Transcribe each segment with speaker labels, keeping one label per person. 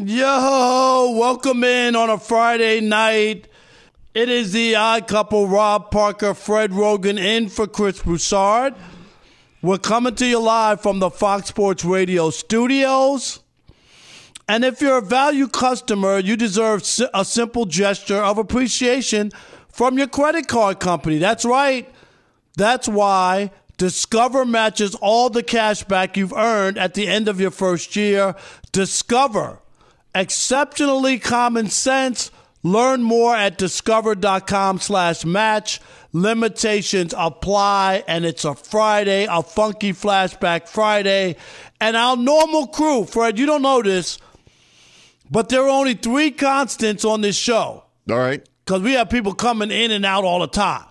Speaker 1: Yo, welcome in on a Friday night. It is the odd couple, Rob Parker, Fred Roggin, in for Chris Broussard. We're coming to you live from the Fox Sports Radio studios. And if you're a value customer, you deserve a simple gesture of appreciation from your credit card company. That's right. That's why Discover matches all the cash back you've earned at the end of your first year. Discover exceptionally common sense. Learn more at discover.com slash match. Limitations apply, and it's a Friday, a funky flashback Friday. And our normal crew, Fred, you don't know this, but there are only three constants on this show.
Speaker 2: All right.
Speaker 1: Because we have people coming in and out all the time.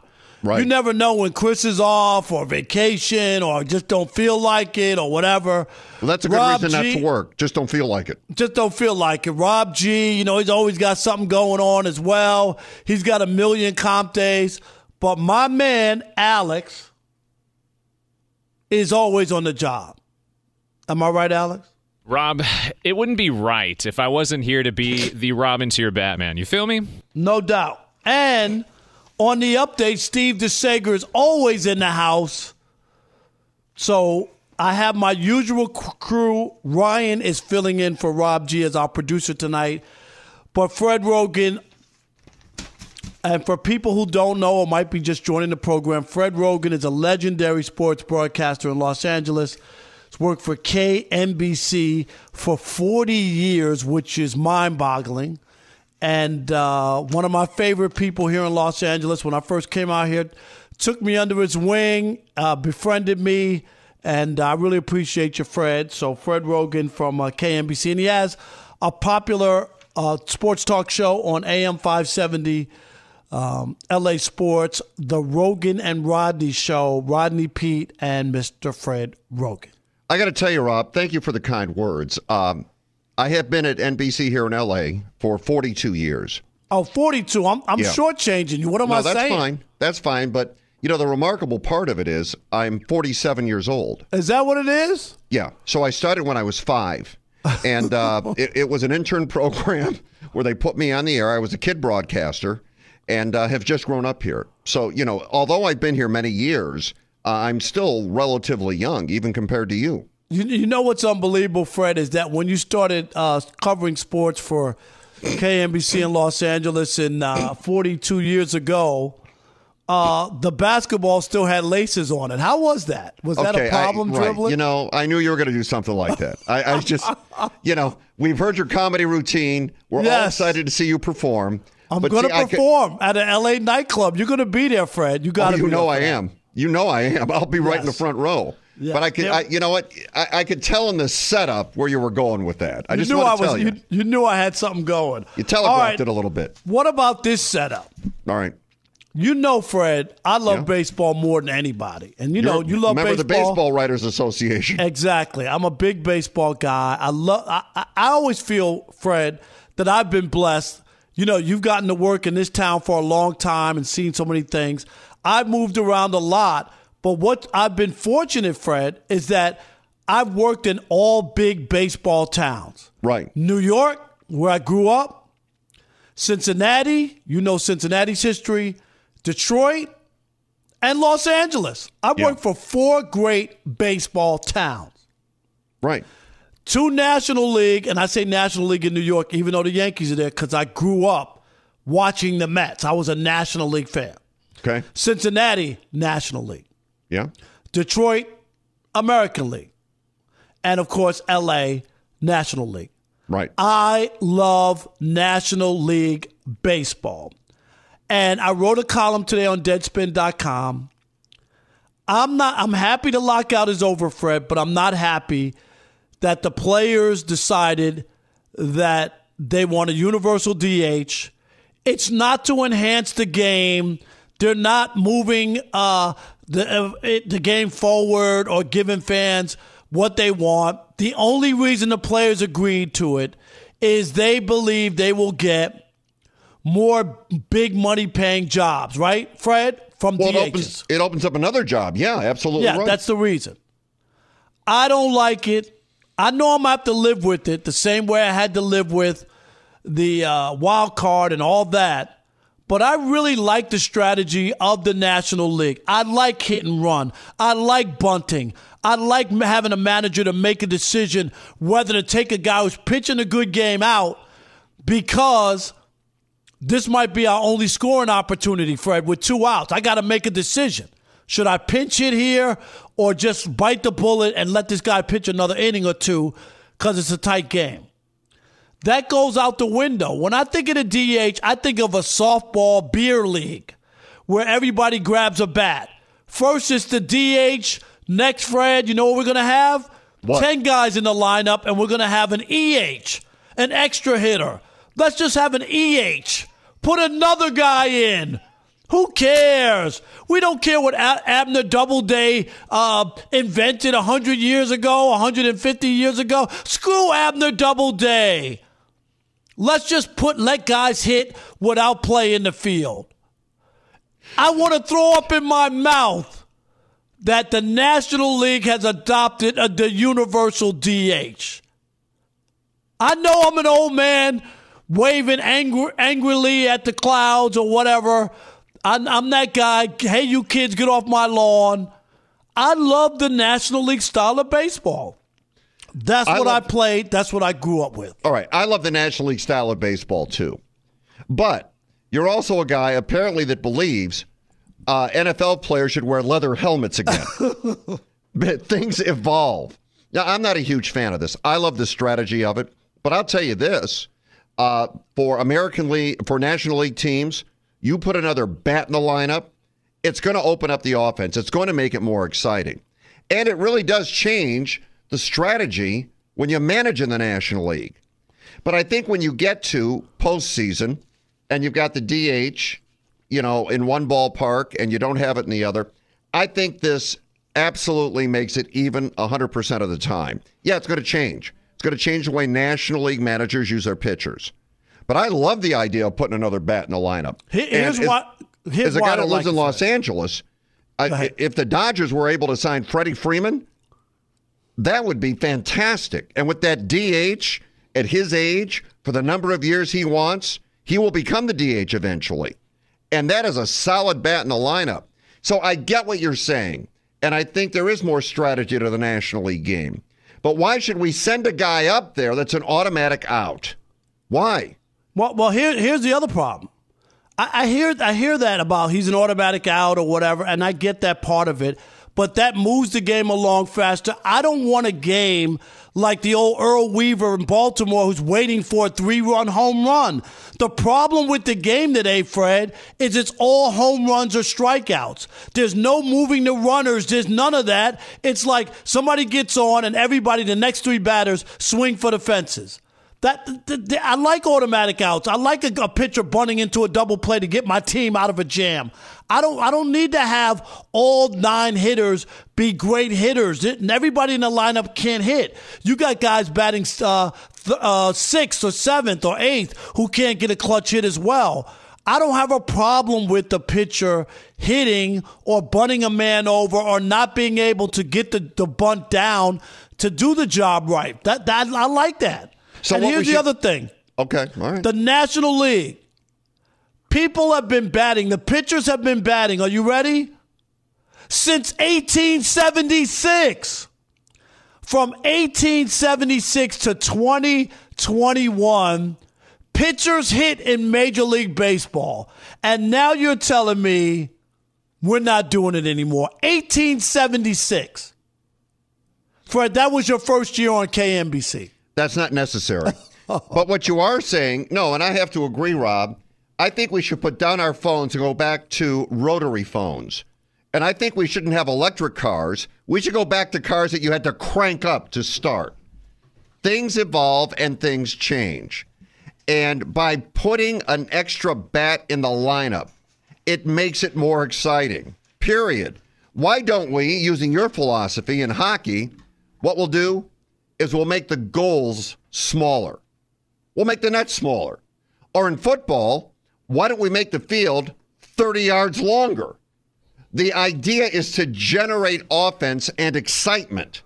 Speaker 2: Right.
Speaker 1: You never know when Chris is off or vacation or just don't feel like it or whatever.
Speaker 2: Well, that's a good
Speaker 1: Rob
Speaker 2: reason
Speaker 1: G-
Speaker 2: not to work. Just don't feel like it.
Speaker 1: just don't feel like it. Rob G, you know, he's always got something going on as well. He's got a million comp days. But my man, Alex, is always on the job. Am I right, Alex?
Speaker 3: Rob, it wouldn't be right if I wasn't here to be the Robin to your Batman. You feel me?
Speaker 1: No doubt. And on the update, Steve DeSager is always in the house. So I have my usual crew. Ryan is filling in for Rob G as our producer tonight. But Fred Roggin, and for people who don't know or might be just joining the program, Fred Roggin is a legendary sports broadcaster in Los Angeles. He's worked for KNBC for 40 years, which is mind boggling. And uh, one of my favorite people here in Los Angeles, when I first came out here, took me under his wing, uh, befriended me, and I really appreciate you, Fred. So, Fred Roggin from uh, KNBC. And he has a popular uh, sports talk show on AM 570 um, LA Sports, The Roggin and Rodney Show, Rodney Peete and Mr. Fred Roggin.
Speaker 2: I got to tell you, Rob, thank you for the kind words. Um, I have been at NBC here in LA for 42 years.
Speaker 1: Oh, 42. I'm, I'm
Speaker 2: Yeah.
Speaker 1: shortchanging you. What am
Speaker 2: no,
Speaker 1: I
Speaker 2: that's
Speaker 1: saying?
Speaker 2: That's fine. That's fine. But, you know, the remarkable part of it is I'm 47 years old.
Speaker 1: Is that what it is?
Speaker 2: Yeah. So I started when I was five. And uh, it, it was an intern program where they put me on the air. I was a kid broadcaster and uh, have just grown up here. So, you know, although I've been here many years, uh, I'm still relatively young, even compared to you.
Speaker 1: You, you know what's unbelievable, Fred, is that when you started uh, covering sports for KNBC in Los Angeles in uh, 42 years ago, uh, the basketball still had laces on it. How was that? Was that a problem
Speaker 2: right.
Speaker 1: dribbling?
Speaker 2: You know, I knew you were going to do something like that. I, I just, you know, we've heard your comedy routine. We're all excited to see you perform.
Speaker 1: I'm going to
Speaker 2: I could-
Speaker 1: perform at an LA nightclub. You're going to be there, Fred. You got
Speaker 2: Oh,
Speaker 1: to
Speaker 2: you
Speaker 1: be
Speaker 2: know I am. You know I am. I'll be right in the front row.
Speaker 1: Yeah.
Speaker 2: But I could. I, you know what? I, I could tell in the setup where you were going with that. I just
Speaker 1: knew I was.
Speaker 2: tell you.
Speaker 1: You, you knew I had something going.
Speaker 2: You telegraphed
Speaker 1: right,
Speaker 2: it a little bit.
Speaker 1: What about this setup?
Speaker 2: All right.
Speaker 1: You know, Fred, I love
Speaker 2: Yeah.
Speaker 1: baseball more than anybody, and you know,
Speaker 2: You're-
Speaker 1: you love
Speaker 2: remember
Speaker 1: baseball.
Speaker 2: the Baseball Writers Association.
Speaker 1: Exactly. I'm a big baseball guy. I love. I I always feel, Fred, that I've been blessed. You know, you've gotten to work in this town for a long time and seen so many things. I've moved around a lot, but what I've been fortunate, Fred, is that I've worked in all big baseball towns.
Speaker 2: Right.
Speaker 1: New York, where I grew up, Cincinnati, you know Cincinnati's history, Detroit, and Los Angeles. I've
Speaker 2: Yeah.
Speaker 1: worked for four great baseball towns.
Speaker 2: Right.
Speaker 1: Two National League, and I say National League in New York, even though the Yankees are there, because I grew up watching the Mets. I was a National League fan.
Speaker 2: Okay.
Speaker 1: Cincinnati, National League.
Speaker 2: Yeah.
Speaker 1: Detroit, American League. And of course, LA, National League.
Speaker 2: Right.
Speaker 1: I love National League baseball. And I wrote a column today on deadspin.com. I'm not I'm happy the lockout is over, Fred, but I'm not happy that the players decided that they want a universal DH. It's not to enhance the game. They're not moving uh, the uh, it, the game forward or giving fans what they want. The only reason the players agreed to it is they believe they will get more big money paying jobs, right, Fred? From
Speaker 2: Well, it opens, it opens up another job. Yeah, absolutely
Speaker 1: Yeah,
Speaker 2: right.
Speaker 1: that's the reason. I don't like it. I know I'm gonna have to live with it the same way I had to live with the uh, wild card and all that. But I really like the strategy of the National League. I like hit and run. I like bunting. I like having a manager to make a decision whether to take a guy who's pitching a good game out because this might be our only scoring opportunity, Fred, with two outs. I got to make a decision. Should I pinch it here or just bite the bullet and let this guy pitch another inning or two because it's a tight game? That goes out the window. When I think of the DH, I think of a softball beer league where everybody grabs a bat. First it's the DH. Next, Fred, you know what we're going to have?
Speaker 2: What?
Speaker 1: 10 guys in the lineup, and we're going to have an EH, an extra hitter. Let's just have an EH. Put another guy in. Who cares? We don't care what Abner Doubleday uh, invented 100 years ago, 150 years ago. Screw Abner Doubleday. Let's just put let guys hit without playing the field. I want to throw up in my mouth that the National League has adopted a, the universal DH. I know I'm an old man waving angry, angrily at the clouds or whatever. I'm, I'm that guy. Hey, you kids, get off my lawn. I love the National League style of baseball. That's
Speaker 2: I
Speaker 1: what I played. That's what I grew up with.
Speaker 2: All right. I love the National League style of baseball too. But you're also a guy apparently that believes uh, NFL players should wear leather helmets again. but things evolve. Now, I'm not a huge fan of this. I love the strategy of it. But I'll tell you this uh, for American League, for National League teams, you put another bat in the lineup, it's going to open up the offense. It's going to make it more exciting. And it really does change the strategy when you manage in the National League. But I think when you get to postseason and you've got the DH, you know, in one ballpark and you don't have it in the other, I think this absolutely makes it even 100% of the time. Yeah, it's going to change. It's going to change the way National League managers use their pitchers. But I love the idea of putting another bat in the lineup.
Speaker 1: Here- Here's
Speaker 2: And
Speaker 1: what. Here's
Speaker 2: As a guy that lives
Speaker 1: like
Speaker 2: in Los Angeles, I, if the Dodgers were able to sign Freddie Freeman, that would be fantastic. And with that DH at his age, for the number of years he wants, he will become the DH eventually. And that is a solid bat in the lineup. So I get what you're saying. And I think there is more strategy to the National League game. But why should we send a guy up there that's an automatic out? Why?
Speaker 1: Well, well, here, here's the other problem. I, I hear, I hear that about he's an automatic out or whatever, and I get that part of it. But that moves the game along faster. I don't want a game like the old Earl Weaver in Baltimore who's waiting for a three run home run. The problem with the game today, Fred, is it's all home runs or strikeouts. There's no moving the runners. There's none of that. It's like somebody gets on and everybody, the next three batters, swing for the fences. That th- th- I like automatic outs. I like a, a pitcher bunting into a double play to get my team out of a jam. I don't. I don't need to have all nine hitters be great hitters. It- and everybody in the lineup can't hit. You got guys batting uh, th- uh, sixth or seventh or eighth who can't get a clutch hit as well. I don't have a problem with the pitcher hitting or bunting a man over or not being able to get the, the bunt down to do the job right. That that I like that.
Speaker 2: So
Speaker 1: and here's the
Speaker 2: should-
Speaker 1: other thing.
Speaker 2: Okay, all right.
Speaker 1: The National League. People have been batting. The pitchers have been batting. Are you ready? Since 1876. From 1876 to 2021, pitchers hit in Major League Baseball. And now you're telling me we're not doing it anymore. 1876. Fred, that was your first year on KNBC.
Speaker 2: That's not necessary. but what you are saying, no, and I have to agree, Rob. I think we should put down our phones and go back to rotary phones. And I think we shouldn't have electric cars. We should go back to cars that you had to crank up to start. Things evolve and things change. And by putting an extra bat in the lineup, it makes it more exciting. Period. Why don't we, using your philosophy in hockey, what we'll do is we'll make the goals smaller. We'll make the net smaller. Or in football, why don't we make the field 30 yards longer? The idea is to generate offense and excitement.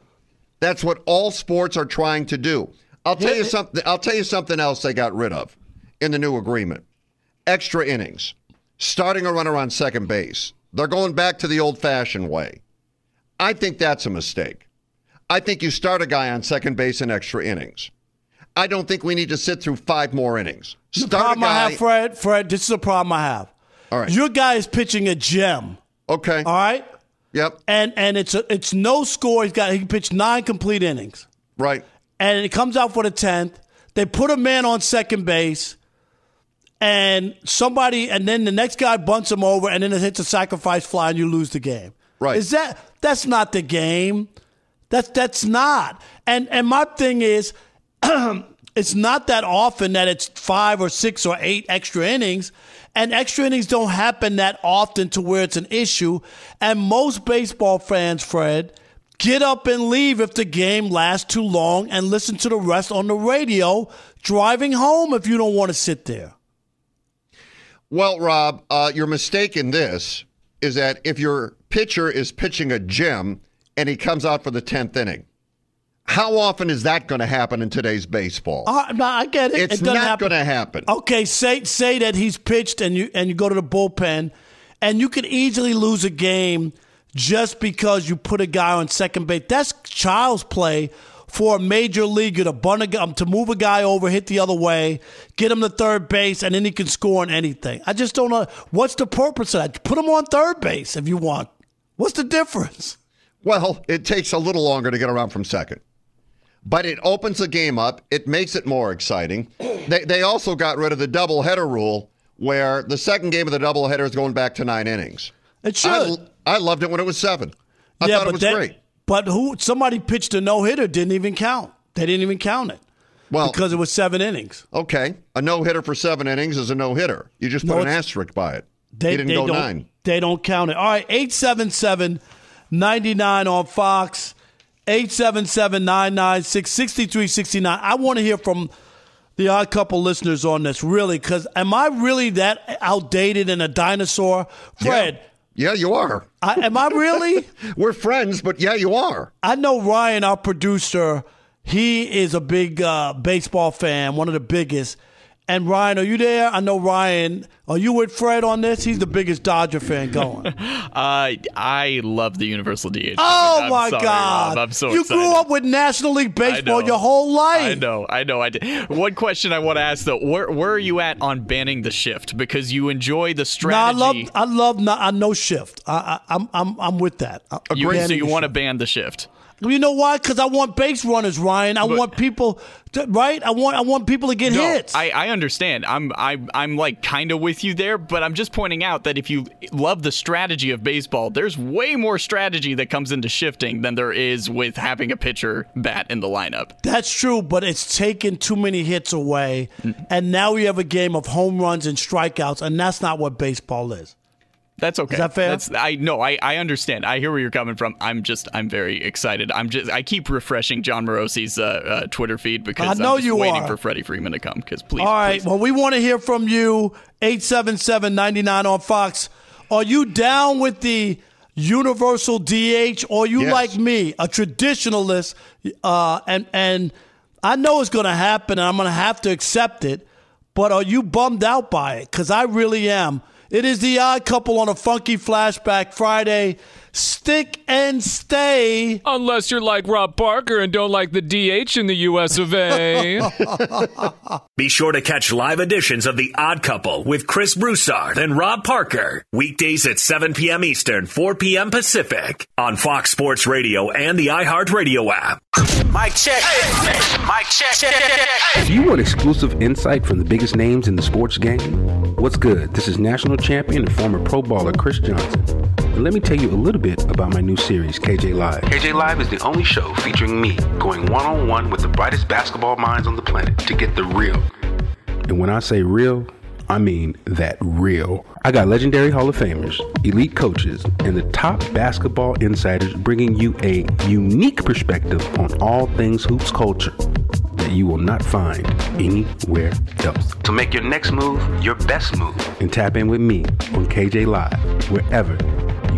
Speaker 2: That's what all sports are trying to do. I'll tell you something I'll tell you something else they got rid of in the new agreement. Extra innings. Starting a runner on second base. They're going back to the old-fashioned way. I think that's a mistake. I think you start a guy on second base in extra innings. I don't think we need to sit through five more innings.
Speaker 1: The
Speaker 2: Start a
Speaker 1: problem I have, Fred, Fred, this is a problem I have.
Speaker 2: All right.
Speaker 1: Your guy is pitching a gem.
Speaker 2: Okay.
Speaker 1: All right.
Speaker 2: Yep.
Speaker 1: And and it's a, it's no score. He's got he pitched nine complete innings.
Speaker 2: Right.
Speaker 1: And it comes out for the tenth. They put a man on second base, and somebody, and then the next guy bunts him over, and then it hits a sacrifice fly, and you lose the game.
Speaker 2: Right.
Speaker 1: Is that that's not the game? That's that's not. And and my thing is, it's not that often that it's five or six or eight extra innings. And extra innings don't happen that often to where it's an issue. And most baseball fans, Fred, get up and leave if the game lasts too long and listen to the rest on the radio driving home if you don't want to sit there.
Speaker 2: Well, Rob, uh, your mistake in this is that if your pitcher is pitching a gem and he comes out for the 10th inning, how often is that going to happen in today's baseball?
Speaker 1: Uh, no, I get it.
Speaker 2: it's
Speaker 1: it doesn't happen.
Speaker 2: going to happen.
Speaker 1: Okay, say say that he's pitched and you and you go to the bullpen, and you could easily lose a game just because you put a guy on second base. That's child's play for a major leaguer to bunt a, gu- um, to move a guy over, hit the other way, get him to third base, and then he can score on anything. I just don't know what's the purpose of that. Put him on third base if you want. What's the difference?
Speaker 2: Well, it takes a little longer to get around from second. But it opens the game up. It makes it more exciting. They, they also got rid of the double header rule where the second game of the double header is going back to nine innings.
Speaker 1: It should.
Speaker 2: I, I loved it when it was seven. I
Speaker 1: yeah,
Speaker 2: thought it was
Speaker 1: that-
Speaker 2: great.
Speaker 1: But who? Somebody pitched a no hitter, didn't even count. They didn't even count it.
Speaker 2: Well-
Speaker 1: because it was seven innings.
Speaker 2: Okay. A no hitter for seven innings is a no hitter. You just
Speaker 1: No,
Speaker 2: put an asterisk by it.
Speaker 1: They
Speaker 2: he didn't
Speaker 1: they
Speaker 2: go nine.
Speaker 1: They don't count it. All right, 877 99 on Fox. 877 996 6369. I want to hear from the odd couple listeners on this, really, because am I really that outdated and a dinosaur? Fred.
Speaker 2: Yeah, yeah you are.
Speaker 1: I, am I really?
Speaker 2: We're friends, but yeah, you are.
Speaker 1: I know Ryan, our producer, he is a big uh, baseball fan, one of the biggest. And Ryan, are you there? I know Ryan. Are you with Fred on this? He's the biggest Dodger fan going.
Speaker 4: uh, I love the Universal DH.
Speaker 1: Oh
Speaker 4: I'm
Speaker 1: my
Speaker 4: sorry,
Speaker 1: God!
Speaker 4: Rob. I'm so
Speaker 1: you
Speaker 4: excited.
Speaker 1: grew up with National League baseball your whole life.
Speaker 4: I know, I know. I did. One question I want to ask though: Where where are you at on banning the shift? Because you enjoy the strategy.
Speaker 1: No, I love, I love, no, I know shift. I, I, I'm, I'm, I'm with that.
Speaker 4: You, so you want to ban the shift?
Speaker 1: You know why? Because I want base runners, Ryan. I but, want people, to, right? I want I want people to get
Speaker 4: no,
Speaker 1: hits.
Speaker 4: I, I understand. I'm I, I'm like kind of with you there, but I'm just pointing out that if you love the strategy of baseball, there's way more strategy that comes into shifting than there is with having a pitcher bat in the lineup.
Speaker 1: That's true, but it's taken too many hits away, mm. and now we have a game of home runs and strikeouts, and that's not what baseball is.
Speaker 4: That's okay.
Speaker 1: Is that fair?
Speaker 4: That's, I know. I, I understand. I hear where you're coming from. I'm just I'm very excited. I'm just I keep refreshing Jon Morosi's uh, uh, Twitter feed because
Speaker 1: I know
Speaker 4: I'm just
Speaker 1: you
Speaker 4: waiting
Speaker 1: are.
Speaker 4: for Freddie Freeman to come. Because please.
Speaker 1: All right.
Speaker 4: Please.
Speaker 1: Well, we want to hear from you. 877-99 on Fox. Are you down with the universal DH, or you
Speaker 2: yes.
Speaker 1: like me, a traditionalist? Uh, and and I know it's going to happen, and I'm going to have to accept it. But are you bummed out by it? Because I really am. It is the odd couple on a funky flashback Friday. Stick and stay.
Speaker 3: Unless you're like Rob Parker and don't like the DH in the US of A.
Speaker 5: Be sure to catch live editions of The Odd Couple with Chris Broussard and Rob Parker. Weekdays at 7 p.m. Eastern, 4 p.m. Pacific on Fox Sports Radio and the iHeartRadio app.
Speaker 6: Mike check. Mike check.
Speaker 7: Do you want exclusive insight from the biggest names in the sports game? What's good? This is national champion and former pro baller Chris Johnson. Let me tell you a little bit about my new series, KJ Live. KJ Live is the only show featuring me going one on one with the brightest basketball minds on the planet to get the real. And when I say real, I mean that real. I got legendary Hall of Famers, elite coaches, and the top basketball insiders bringing you a unique perspective on all things hoops culture that you will not find anywhere else. To make your next move your best move and tap in with me on KJ Live, wherever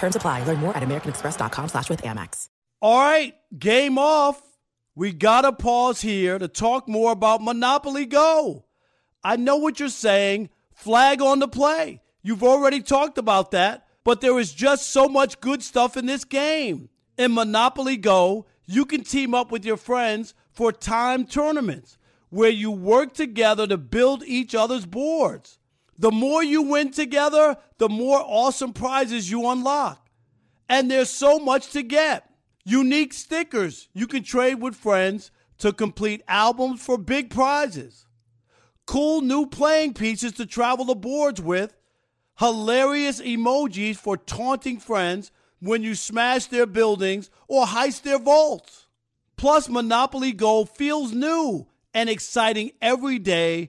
Speaker 8: Terms apply. Learn more at americanexpress.com slash with Amex.
Speaker 1: All right, game off. We got to pause here to talk more about Monopoly Go. I know what you're saying. Flag on the play. You've already talked about that, but there is just so much good stuff in this game. In Monopoly Go, you can team up with your friends for time tournaments where you work together to build each other's boards. The more you win together, the more awesome prizes you unlock. And there's so much to get. Unique stickers you can trade with friends to complete albums for big prizes. Cool new playing pieces to travel the boards with. Hilarious emojis for taunting friends when you smash their buildings or heist their vaults. Plus, Monopoly Go feels new and exciting every day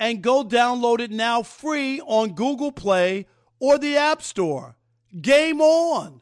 Speaker 1: and go download it now free on Google Play or the App Store. Game on!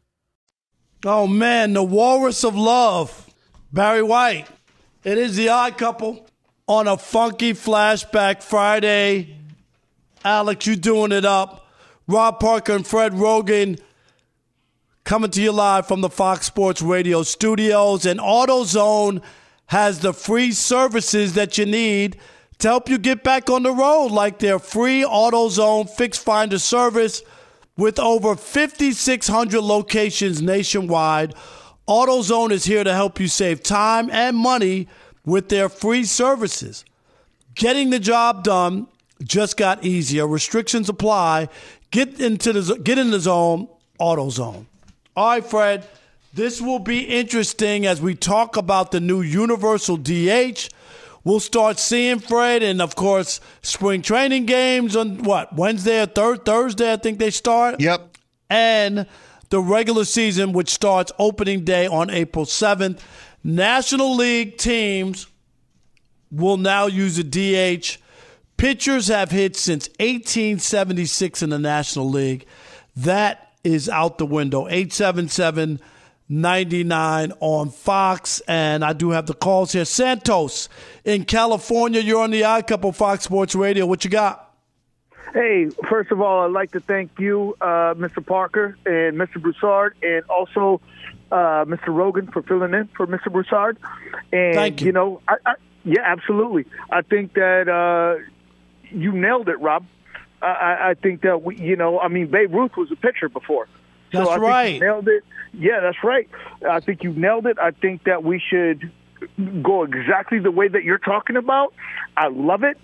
Speaker 1: Oh man, the walrus of love, Barry White. It is the odd couple on a funky flashback Friday. Alex, you doing it up. Rob Parker and Fred Roggin coming to you live from the Fox Sports Radio studios. And AutoZone has the free services that you need to help you get back on the road, like their free AutoZone Fix Finder service with over 5,600 locations nationwide, AutoZone is here to help you save time and money with their free services. Getting the job done just got easier. Restrictions apply. Get into the get in the zone, AutoZone. All right, Fred. This will be interesting as we talk about the new universal DH we'll start seeing Fred, and of course, spring training games on what Wednesday or third Thursday. I think they start.
Speaker 2: Yep.
Speaker 1: And the regular season, which starts opening day on April seventh. National League teams will now use a DH. Pitchers have hit since 1876 in the National League. That is out the window. 877- 99 on Fox. And I do have the calls here. Santos in California, you're on the Odd Couple Fox Sports Radio. What you got?
Speaker 9: Hey, first of all, I'd like to thank you, uh, Mr. Parker and Mr. Broussard, and also uh, Mr. Roggin for filling in for Mr. Broussard. And,
Speaker 1: thank you.
Speaker 9: you know, I, I, yeah, absolutely. I think that uh, you nailed it, Rob. I, I think that, we, you know, I mean, Babe Ruth was a pitcher before.
Speaker 1: That's
Speaker 9: so I
Speaker 1: right.
Speaker 9: Nailed it. Yeah, that's right. I think you nailed it. I think that we should go exactly the way that you're talking about. I love it.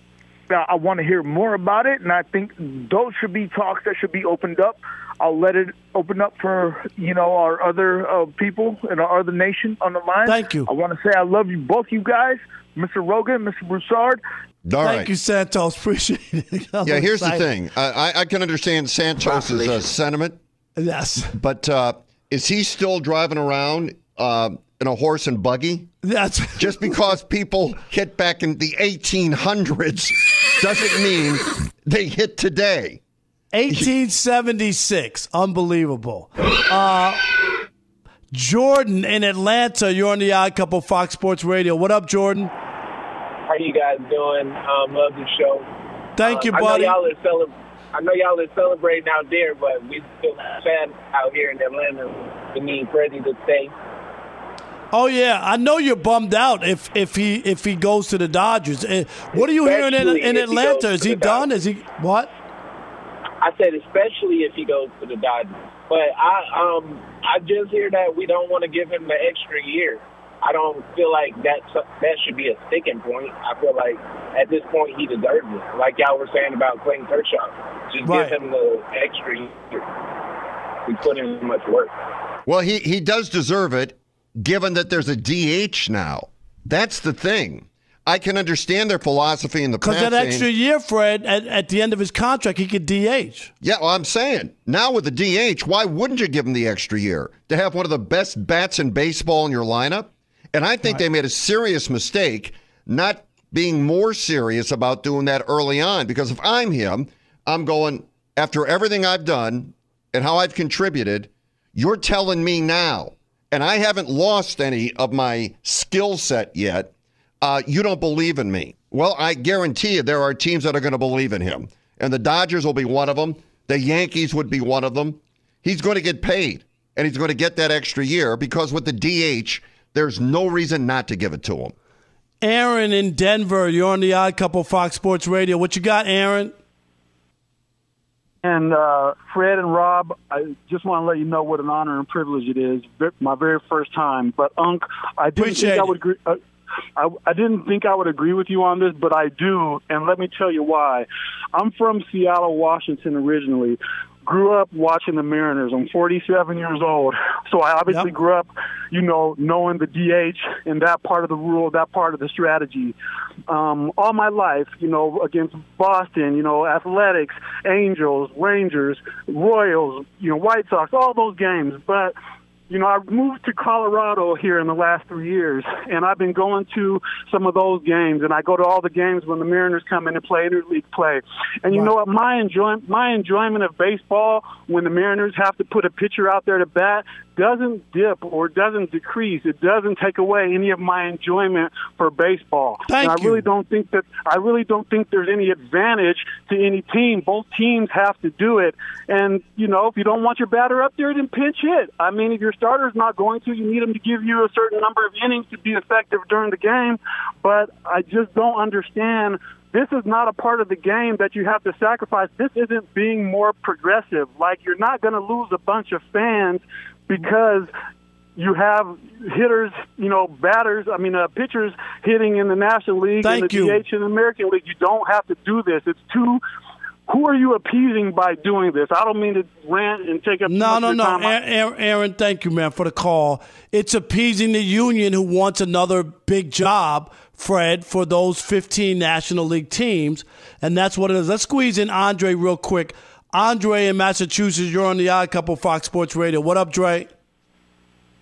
Speaker 9: Uh, I want to hear more about it, and I think those should be talks that should be opened up. I'll let it open up for you know our other uh, people and our other nation on the line.
Speaker 1: Thank you.
Speaker 9: I want to say I love you both, you guys, Mr. Roggin, Mr. Broussard.
Speaker 2: All
Speaker 1: Thank
Speaker 2: right.
Speaker 1: you, Santos. Appreciate it. I'm
Speaker 2: Yeah, here's the thing. I, I- I can understand Santos's uh, sentiment.
Speaker 1: Yes.
Speaker 2: But uh, is he still driving around uh, in a horse and buggy?
Speaker 1: That's
Speaker 2: just because people hit back in the 1800s doesn't mean they hit today.
Speaker 1: 1876. Unbelievable. Uh, Jordan in Atlanta, you're on the Odd Couple Fox Sports Radio. What up, Jordan?
Speaker 10: How you guys doing? Um, love the show.
Speaker 1: Thank you,
Speaker 10: Uh,
Speaker 1: buddy.
Speaker 10: I know y'all are cele- I know y'all is celebrating out there, but we still sad out here in Atlanta. We need Freddie to stay.
Speaker 1: Oh yeah, I know you're bummed out if if he if he goes to the Dodgers. Eh, What are you hearing in, in
Speaker 10: if he
Speaker 1: Atlanta? Is he done? Is he what?
Speaker 10: I said especially if he goes to the Dodgers. But I um I just hear that we don't want to give him the extra year. I don't feel like that that should be a sticking point. I feel like at this point he deserves it. Like y'all were saying about Clayton Kershaw, just
Speaker 2: Right.
Speaker 10: give him the extra year. We put in so much work.
Speaker 2: Well, he, he does deserve it, given that there's a DH now. That's the thing. I can understand their philosophy in the
Speaker 1: Because
Speaker 2: past.
Speaker 1: that
Speaker 2: saying-
Speaker 1: extra year, Fred, at, at the end of his contract, he could DH.
Speaker 2: Yeah, well, I'm saying now with the DH, why wouldn't you give him the extra year to have one of the best bats in baseball in your lineup? And I think they made a serious mistake not being more serious about doing that early on. Because if I'm him, I'm going after everything I've done and how I've contributed. You're telling me now, and I haven't lost any of my skill set yet. Uh, you don't believe in me. Well, I guarantee you there are teams that are going to believe in him. And the Dodgers will be one of them. The Yankees would be one of them. He's going to get paid, and he's going to get that extra year because with the DH, there's no reason not to give it to him.
Speaker 1: Aaron in Denver, you're on the Odd Couple Fox Sports Radio. What you got, Aaron?
Speaker 11: And uh, Fred and Rob, I just want to let you know what an honor and privilege it is. My very first time. But Unc, I didn't
Speaker 1: Appreciate
Speaker 11: think I would agree. Uh, I, I didn't think I would agree with you on this, but I do, and let me tell you why. I'm from Seattle, Washington originally. Grew up watching the Mariners. I'm 47 years old, so I obviously grew up, you know, knowing the DH and that part of the rule, that part of the strategy. Um, all my life, you know, against Boston, you know, Athletics, Angels, Rangers, Royals, you know, White Sox, all those games. But you know, I moved to Colorado here in the last three years, and I've been going to some of those games, and I go to all the games when the Mariners come in and play interleague play. And you know what? My enjoyment, my enjoyment of baseball when the Mariners have to put a pitcher out there to bat doesn't dip or doesn't decrease. It doesn't take away any of my enjoyment for baseball.
Speaker 1: Thank
Speaker 11: and I really don't think that I really don't think there's any advantage to any team. Both teams have to do it. And you know, if you don't want your batter up there, then pinch hit. I mean, if your starter's not going to, you need him to give you a certain number of innings to be effective during the game. But I just don't understand this is not a part of the game that you have to sacrifice. This isn't being more progressive. Like you're not going to lose a bunch of fans because you have hitters, you know, batters, I mean, uh, pitchers hitting in the National League
Speaker 1: Thank
Speaker 11: and the
Speaker 1: you.
Speaker 11: DH in the American League. You don't have to do this. It's too. Who are you appeasing by doing this? I don't mean to rant and take up
Speaker 1: No, no, no.
Speaker 11: your time.
Speaker 1: Aaron, Aaron- Aaron, thank you, man, for the call. It's appeasing the union who wants another big job, Fred, for those 15 National League teams. And that's what it is. Let's squeeze in Andre real quick. Andre in Massachusetts, you're on the Odd Couple Fox Sports Radio. What up, Dre?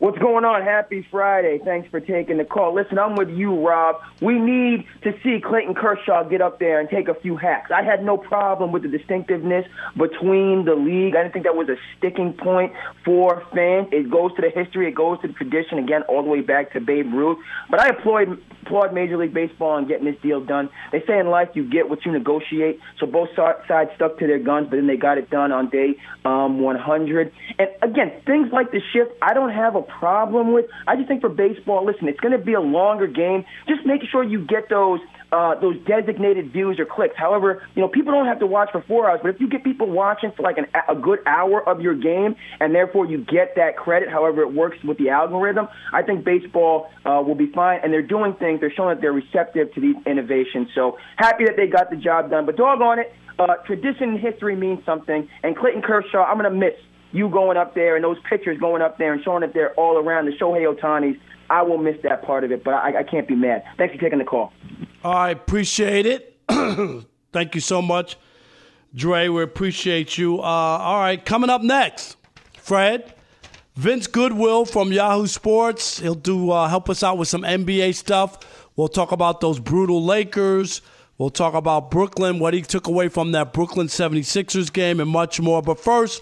Speaker 12: What's going on? Happy Friday. Thanks for taking the call. Listen, I'm with you, Rob. We need to see Clayton Kershaw get up there and take a few hacks. I had no problem with the distinctiveness between the league. I didn't think that was a sticking point for fans. It goes to the history, it goes to the tradition, again, all the way back to Babe Ruth. But I applaud, applaud Major League Baseball on getting this deal done. They say in life you get what you negotiate. So both sides stuck to their guns, but then they got it done on day um, 100. And again, things like the shift, I don't have a problem with. I just think for baseball, listen, it's going to be a longer game. Just making sure you get those uh, those designated views or clicks. However, you know, people don't have to watch for four hours, but if you get people watching for like an, a good hour of your game, and therefore you get that credit, however it works with the algorithm, I think baseball uh, will be fine. And they're doing things. They're showing that they're receptive to these innovations. So happy that they got the job done. But doggone it, uh, tradition and history means something. And Clayton Kershaw, I'm going to miss you going up there and those pictures going up there and showing that they're all around the Shohei Otanis. I will miss that part of it, but I, I can't be mad. Thanks for taking the call.
Speaker 1: All right, appreciate it. Thank you so much, Dre. We appreciate you. Uh, all right, coming up next, Fred. Vince Goodwill from Yahoo Sports. He'll do uh, help us out with some NBA stuff. We'll talk about those brutal Lakers. We'll talk about Brooklyn, what he took away from that Brooklyn 76ers game, and much more. But first,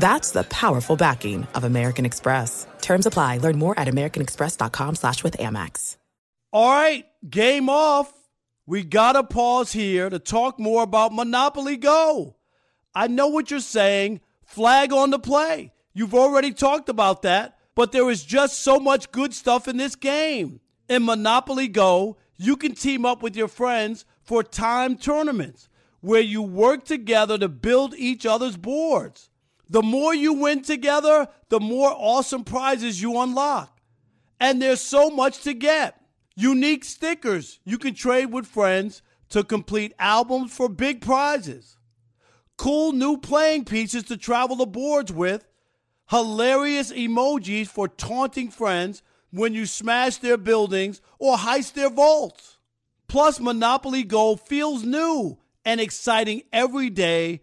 Speaker 8: That's the powerful backing of American Express. Terms apply. Learn more at americanexpress.com slash with Amex.
Speaker 1: All right, game off. We got to pause here to talk more about Monopoly Go. I know what you're saying. Flag on the play. You've already talked about that, but there is just so much good stuff in this game. In Monopoly Go, you can team up with your friends for time tournaments where you work together to build each other's boards. The more you win together, the more awesome prizes you unlock. And there's so much to get. Unique stickers you can trade with friends to complete albums for big prizes. Cool new playing pieces to travel the boards with. Hilarious emojis for taunting friends when you smash their buildings or heist their vaults. Plus, Monopoly Go feels new and exciting every day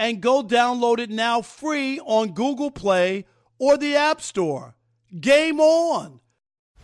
Speaker 1: and go download it now free on Google Play or the App Store. Game on!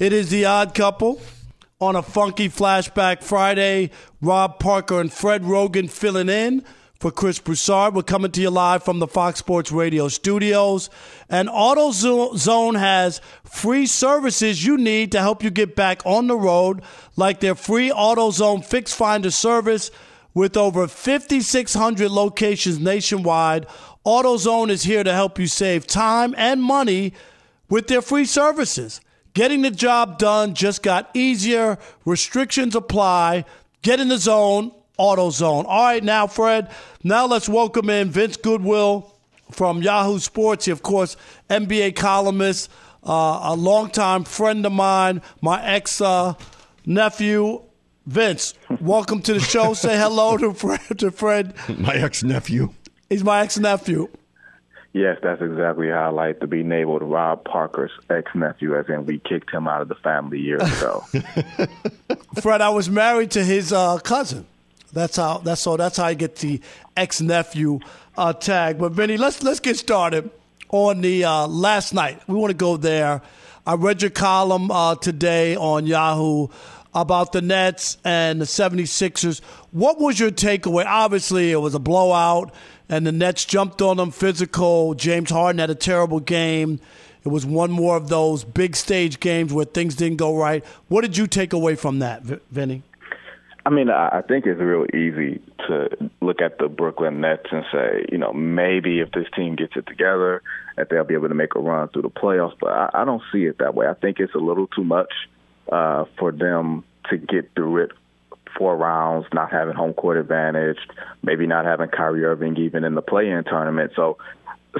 Speaker 1: It is the odd couple on a funky flashback Friday. Rob Parker and Fred Roggin filling in for Chris Broussard. We're coming to you live from the Fox Sports Radio studios. And AutoZone has free services you need to help you get back on the road, like their free AutoZone Fix Finder service with over 5,600 locations nationwide. AutoZone is here to help you save time and money with their free services. Getting the job done just got easier. Restrictions apply. Get in the zone, AutoZone. All right, now, Fred, now let's welcome in Vince Goodwill from Yahoo Sports. He, of course, NBA columnist, uh, a longtime friend of mine, my ex uh, nephew. Vince, welcome to the show. Say hello to Fred. To Fred.
Speaker 2: My ex nephew.
Speaker 1: He's my ex nephew.
Speaker 13: Yes, that's exactly how I like to be labeled Rob Parker's ex nephew, as in we kicked him out of the family years ago.
Speaker 1: Fred, I was married to his uh, cousin. That's how. That's so. That's how I get the ex nephew uh, tag. But Vinny, let's let's get started on the uh, last night. We want to go there. I read your column uh, today on Yahoo about the Nets and the 76ers. What was your takeaway? Obviously, it was a blowout, and the Nets jumped on them physical. James Harden had a terrible game. It was one more of those big stage games where things didn't go right. What did you take away from that, Vinny?
Speaker 13: I mean, I think it's real easy to look at the Brooklyn Nets and say, you know, maybe if this team gets it together, that they'll be able to make a run through the playoffs. But I, don't see it that way. I think it's a little too much uh, for them to get through it four rounds, not having home court advantage, maybe not having Kyrie Irving even in the play-in tournament. So,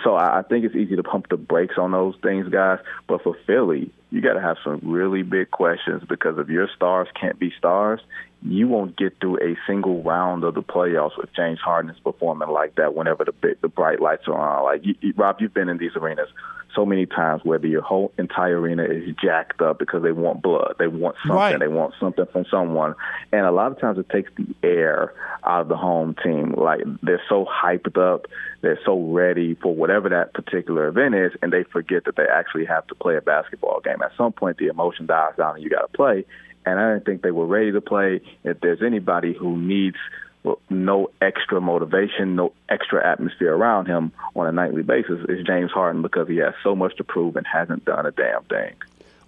Speaker 13: so I think it's easy to pump the brakes on those things, guys. But for Philly, you got to have some really big questions because if your stars can't be stars, you won't get through a single round of the playoffs with James Harden is performing like that whenever the big, the bright lights are on. Like you, you, Rob, you've been in these arenas so many times where the whole entire arena is jacked up because they want blood, they want something,
Speaker 1: right.
Speaker 13: they want something from someone, and a lot of times it takes the air out of the home team. Like they're so hyped up, they're so ready for whatever that particular event is, and they forget that they actually have to play a basketball game. At some point, the emotion dies down, and you got to play and I didn't think they were ready to play. If there's anybody who needs no extra motivation, no extra atmosphere around him on a nightly basis, is James Harden because he has so much to prove and hasn't done a damn thing.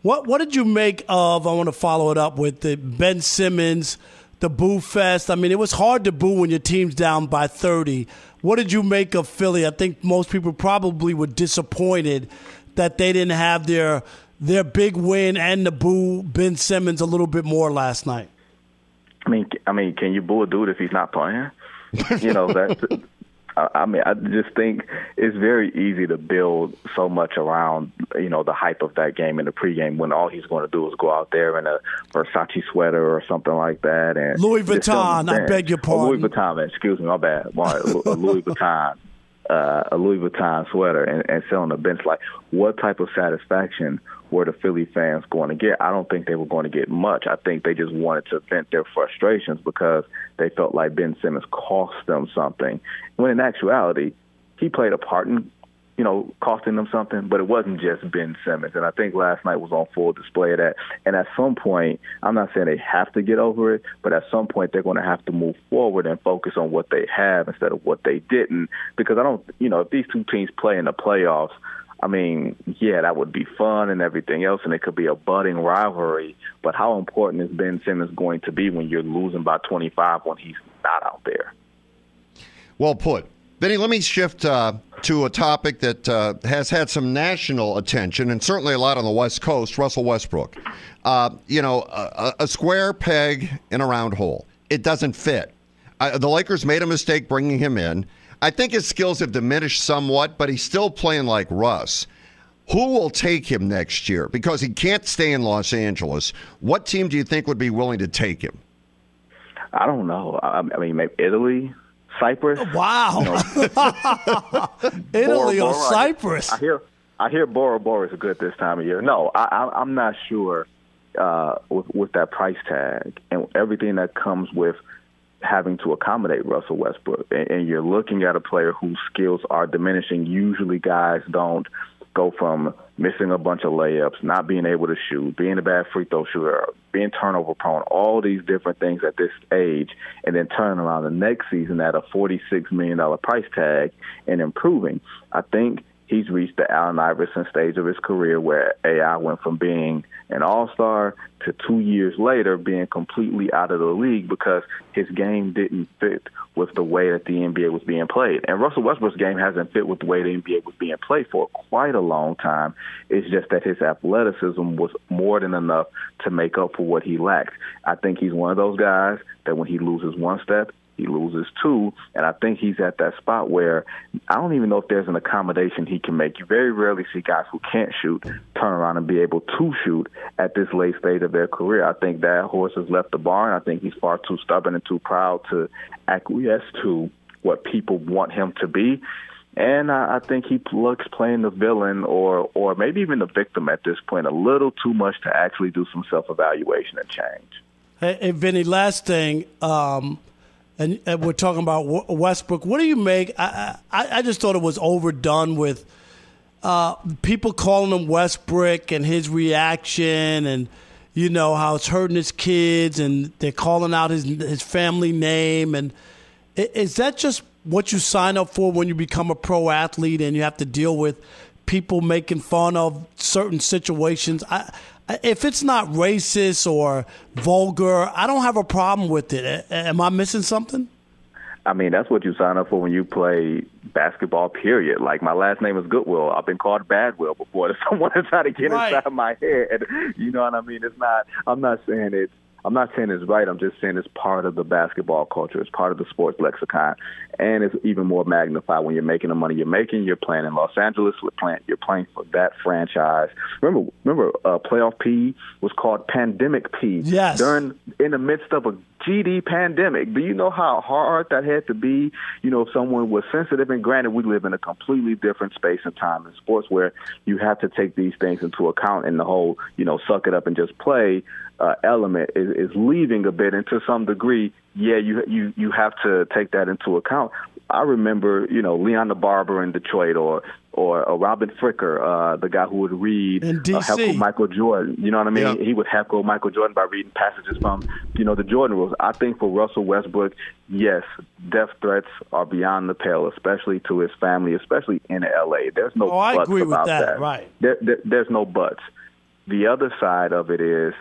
Speaker 1: What What did you make of? I want to follow it up with the Ben Simmons, the Boo Fest. I mean, it was hard to boo when your team's down by thirty. What did you make of Philly? I think most people probably were disappointed that they didn't have their their big win and the boo Ben Simmons a little bit more last night?
Speaker 13: I mean, I mean, can you boo a dude if he's not playing? You know, that's. I mean, I just think it's very easy to build so much around, you know, the hype of that game in the pregame when all he's going to do is go out there in a Versace sweater or something like that. And
Speaker 1: Louis Vuitton, I beg your pardon.
Speaker 13: Oh, Louis Vuitton, excuse me, my bad. Louis Vuitton uh, a Louis Vuitton sweater and, and sit on the bench. Like, what type of satisfaction were the Philly fans going to get? I don't think they were going to get much. I think they just wanted to vent their frustrations because they felt like Ben Simmons cost them something. When in actuality, he played a part in you know, costing them something, but it wasn't just Ben Simmons. And I think last night was on full display of that. And at some point, I'm not saying they have to get over it, but at some point they're going to have to move forward and focus on what they have instead of what they didn't. Because I don't, you know, if these two teams play in the playoffs, I mean, yeah, that would be fun and everything else, and it could be a budding rivalry. But how important is Ben Simmons going to be when you're losing by 25 when he's not out there?
Speaker 2: Well put. Vinny, let me shift uh, to a topic that uh, has had some national attention and certainly a lot on the West Coast Russell Westbrook. Uh, you know, a, a, square peg in a round hole. It doesn't fit. the Lakers made a mistake bringing him in. I think his skills have diminished somewhat, but he's still playing like Russ. Who will take him next year? Because he can't stay in Los Angeles. What team do you think would be willing to take him?
Speaker 13: I don't know. I, I mean, maybe Italy. Cyprus.
Speaker 1: Wow. You know, Italy
Speaker 13: Bora,
Speaker 1: or
Speaker 13: Bora,
Speaker 1: Cyprus.
Speaker 13: I hear I hear Bora Bora is good this time of year. No, I, I, I'm not sure uh, with with that price tag and everything that comes with having to accommodate Russell Westbrook. And, and you're looking at a player whose skills are diminishing. Usually, guys don't go from missing a bunch of layups, not being able to shoot, being a bad free throw shooter, being turnover prone, all these different things at this age, and then turning around the next season at a $46 million price tag and improving. I think he's reached the Allen Iverson stage of his career where AI went from being an all star to two years later being completely out of the league because his game didn't fit with the way that the NBA was being played. And Russell Westbrook's game hasn't fit with the way the NBA was being played for quite a long time. It's just that his athleticism was more than enough to make up for what he lacked. I think he's one of those guys that when he loses one step, he loses two, and I think he's at that spot where I don't even know if there's an accommodation he can make. You very rarely see guys who can't shoot turn around and be able to shoot at this late stage of their career. I think that horse has left the barn. I think he's far too stubborn and too proud to acquiesce to what people want him to be. And I, think he looks playing the villain or or maybe even the victim at this point a little too much to actually do some self evaluation and change.
Speaker 1: Hey, hey Vinny, last thing. Um, and, and we're talking about Westbrook. What do you make? I, I, I just thought it was overdone with uh, people calling him Westbrook and his reaction, and you know how it's hurting his kids, and they're calling out his his family name. And is that just what you sign up for when you become a pro athlete, and you have to deal with people making fun of certain situations? I if it's not racist or vulgar, I don't have a problem with it. Am I missing something?
Speaker 13: I mean, that's what you sign up for when you play basketball, period. Like, my last name is Goodwill. I've been called Badwill before. Someone is trying to get right. inside my head. You know what I mean? It's not, I'm not saying it's, I'm not saying it's right. I'm just saying it's part of the basketball culture. It's part of the sports lexicon, and it's even more magnified when you're making the money you're making. You're playing in Los Angeles. You're playing, you're playing for that franchise. Remember, remember, uh, playoff P was called Pandemic P.
Speaker 1: Yes.
Speaker 13: During in the midst of a GD pandemic. Do you know how hard that had to be? You know, if someone was sensitive, and granted, we live in a completely different space and time in sports where you have to take these things into account, and the whole, you know, suck it up and just play uh, element is, is leaving a bit, and to some degree, yeah, you you you have to take that into account. I remember, you know, Leon the Barber in Detroit, or or uh, Robin Ficker, uh, the guy who would read uh, heckle Michael Jordan. You know what I mean? He would heckle Michael Jordan by reading passages from, you know, the Jordan rules. I think for Russell Westbrook, yes, death threats are beyond the pale, especially to his family, especially in L.A. There's no
Speaker 1: oh, I agree
Speaker 13: about
Speaker 1: with that.
Speaker 13: that.
Speaker 1: Right.
Speaker 13: There, there, there's no buts. The other side of it is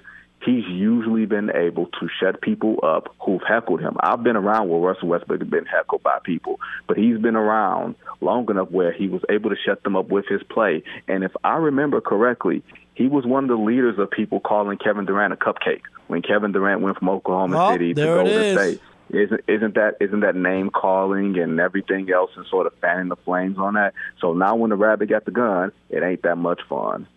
Speaker 13: he's usually been able to shut people up who've heckled him. I've been around where Russell Westbrook has been heckled by people, but he's been around long enough where he was able to shut them up with his play. And if I remember correctly, he was one of the leaders of people calling Kevin Durant a cupcake when Kevin Durant went from Oklahoma
Speaker 1: Oh,
Speaker 13: City to Golden. State. Isn't isn't that isn't that name calling and everything else and sort of fanning the flames on that? So now when the rabbit got the gun, it ain't that much fun.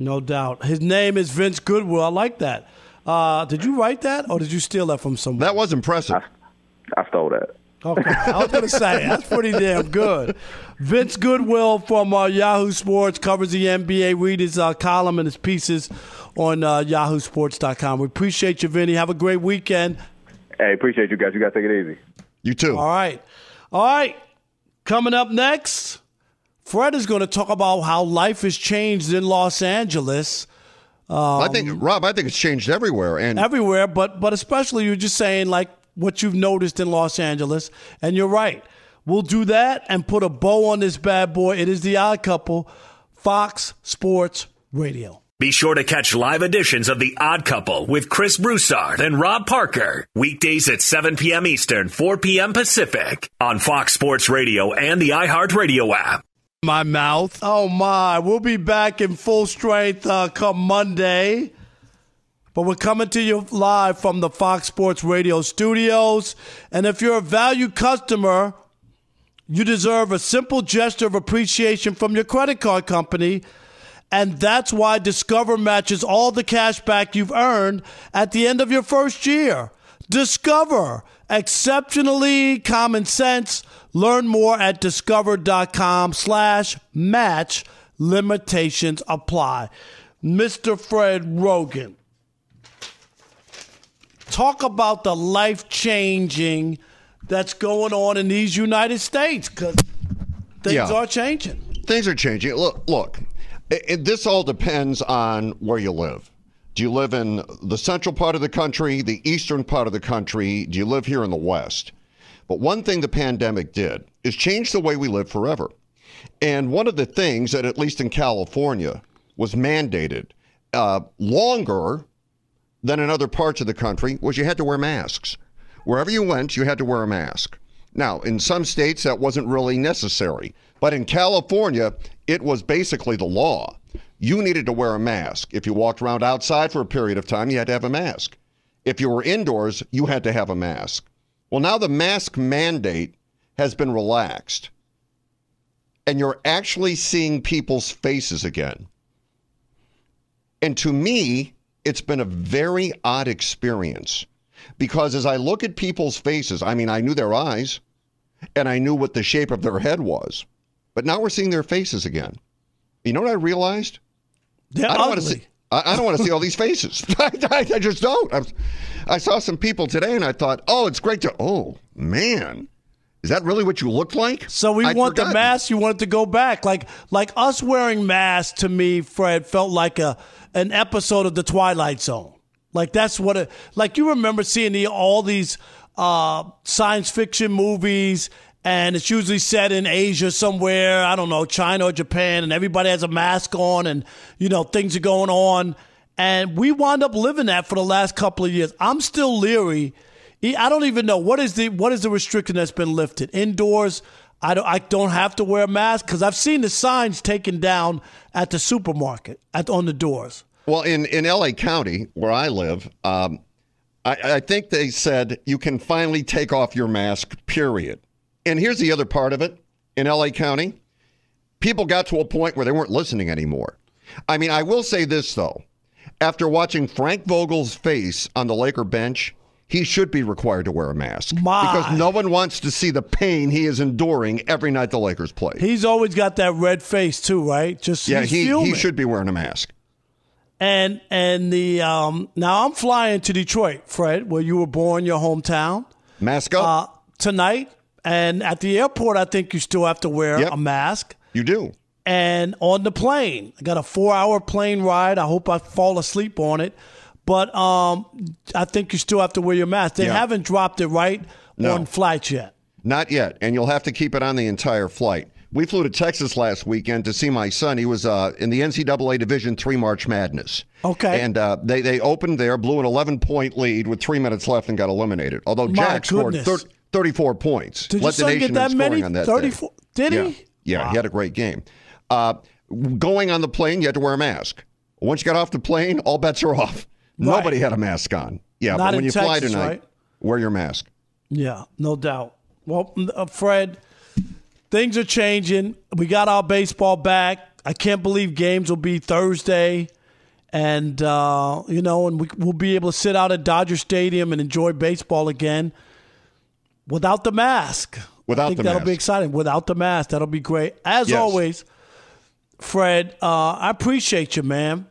Speaker 1: No doubt. His name is Vince Goodwill. I like that. Uh, did you write that, or did you steal that from someone?
Speaker 2: That was impressive.
Speaker 13: I stole that.
Speaker 1: Okay, I was going to say that's pretty damn good. Vince Goodwill from uh, Yahoo Sports covers the NBA. Read his uh, column and his pieces on uh, YahooSports.com. We appreciate you, Vinny. Have a great weekend.
Speaker 13: Hey, appreciate you guys. You guys take it easy.
Speaker 2: You too.
Speaker 1: All right, all right. Coming up next, Fred is going to talk about how life has changed in Los Angeles. Um,
Speaker 2: I think Rob, I think it's changed everywhere, and
Speaker 1: everywhere, but but especially you're just saying like what you've noticed in Los Angeles, and you're right. We'll do that and put a bow on this bad boy. It is the Odd Couple, Fox Sports Radio.
Speaker 5: Be sure to catch live editions of The Odd Couple with Chris Broussard and Rob Parker. Weekdays at 7 p.m. Eastern, 4 p.m. Pacific on Fox Sports Radio and the iHeartRadio app.
Speaker 1: My mouth. Oh my! We'll be back in full strength uh, come Monday. But we're coming to you live from the Fox Sports Radio studios. And if you're a valued customer, you deserve a simple gesture of appreciation from your credit card company. And that's why Discover matches all the cash back you've earned at the end of your first year. Discover, exceptionally common sense. Learn more at discover.com slash match. Limitations apply. Mr. Fred Roggin, talk about the life changing that's going on in these United States because things
Speaker 2: Yeah.
Speaker 1: are changing.
Speaker 2: things are changing. Look, look, it, it- this all depends on where you live. Do you live in the central part of the country, the eastern part of the country? Do you live here in the west? But one thing the pandemic did is change the way we live forever. And one of the things that, at least in California, was mandated uh, longer than in other parts of the country was you had to wear masks. Wherever you went, you had to wear a mask. Now, in some states, that wasn't really necessary. But in California, it was basically the law. You needed to wear a mask. If you walked around outside for a period of time, you had to have a mask. If you were indoors, you had to have a mask. Well, now the mask mandate has been relaxed, and you're actually seeing people's faces again. And to me, it's been a very odd experience because as I look at people's faces, I mean, I knew their eyes and I knew what the shape of their head was, but now we're seeing their faces again. You know what I realized?
Speaker 1: They're
Speaker 2: I don't want to see. I, I don't want to see all these faces. I, I, I just don't. I, I saw some people today, and I thought, "Oh, it's great to." Oh man, is that really what you looked like?
Speaker 1: So we
Speaker 2: I'd
Speaker 1: want the mask. You want it to go back, like like us wearing masks. To me, Fred felt like a an episode of the Twilight Zone. Like that's what it. Like you remember seeing the, all these uh, science fiction movies, and it's usually set in Asia somewhere. I don't know, China or Japan, and everybody has a mask on, and you know things are going on. And we wind up living that for the last couple of years. I'm still leery. I don't even know what is the what is the restriction that's been lifted indoors. I don't I don't have to wear a mask because I've seen the signs taken down at the supermarket at on the doors.
Speaker 2: Well, in, in LA County, where I live, um, I, I think they said you can finally take off your mask, period. And here's the other part of it in LA County people got to a point where they weren't listening anymore. I mean, I will say this, though. After watching Frank Vogel's face on the Laker bench, he should be required to wear a mask because no one wants to see the pain he is enduring every night the Lakers play.
Speaker 1: He's always got that red face too, right? Just
Speaker 2: yeah, he, he should be wearing a mask.
Speaker 1: And and the um now I'm flying to Detroit, Fred, where you were born, your hometown.
Speaker 2: Mask up
Speaker 1: uh, tonight, and at the airport, I think you still have to wear
Speaker 2: yep.
Speaker 1: a mask.
Speaker 2: You do.
Speaker 1: And on the plane, I got a four hour plane ride. I hope I fall asleep on it. But um, I think you still have to wear your mask. They
Speaker 2: yeah.
Speaker 1: haven't dropped it right
Speaker 2: no.
Speaker 1: on flights yet.
Speaker 2: Not yet. And you'll have to keep it on the entire flight. We flew to Texas last weekend to see my son. He was uh, in the NCAA Division Three March Madness.
Speaker 1: Okay.
Speaker 2: And uh, they they opened there, blew an 11 point lead with three minutes left, and got eliminated. Although Jack scored 30. 34 points,
Speaker 1: Did
Speaker 2: led the
Speaker 1: son get that many?
Speaker 2: on that
Speaker 1: 34
Speaker 2: day.
Speaker 1: Did
Speaker 2: yeah.
Speaker 1: he?
Speaker 2: Yeah, he had a great game. Uh, going on the plane, you had to wear a mask. Once you got off the plane, all bets are off. Nobody had a mask on. Yeah,
Speaker 1: Not
Speaker 2: but when you fly
Speaker 1: Texas,
Speaker 2: tonight,
Speaker 1: right?
Speaker 2: wear your mask.
Speaker 1: Yeah, no doubt. Well, uh, Fred, things are changing. We got our baseball back. I can't believe games will be Thursday, and uh, you know, and we, we'll be able to sit out at Dodger Stadium and enjoy baseball again without the mask.
Speaker 2: Without
Speaker 1: I think
Speaker 2: the
Speaker 1: that'll
Speaker 2: mask.
Speaker 1: be exciting. Without the mask, that'll be great. As
Speaker 2: Yes.
Speaker 1: always, Fred, uh, I appreciate you, man.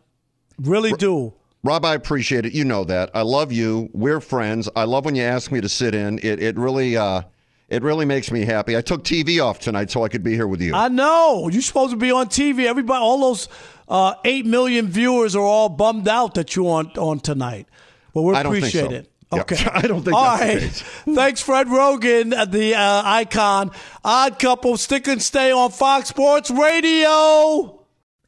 Speaker 1: Really do.
Speaker 2: Rob, I appreciate it. You know that. I love you. We're friends. I love when you ask me to sit in. It it really uh it really makes me happy. I took TV off tonight so I could be here with you.
Speaker 1: I know. You're supposed to be on TV. Everybody, all those uh, eight million viewers are all bummed out that you're on on tonight. But we
Speaker 2: I don't think
Speaker 1: appreciate
Speaker 2: so.
Speaker 1: it.
Speaker 2: Yeah.
Speaker 1: Okay.
Speaker 2: I don't think
Speaker 1: All
Speaker 2: case.
Speaker 1: Thanks, Fred Roggin, the uh, icon. Odd couple, stick and stay on Fox Sports Radio.